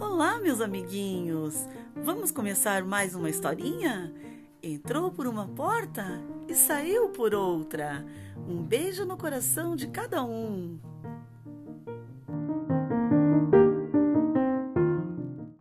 Olá, meus amiguinhos! Vamos começar mais uma historinha? Entrou por uma porta e saiu por outra. Um beijo no coração de cada um.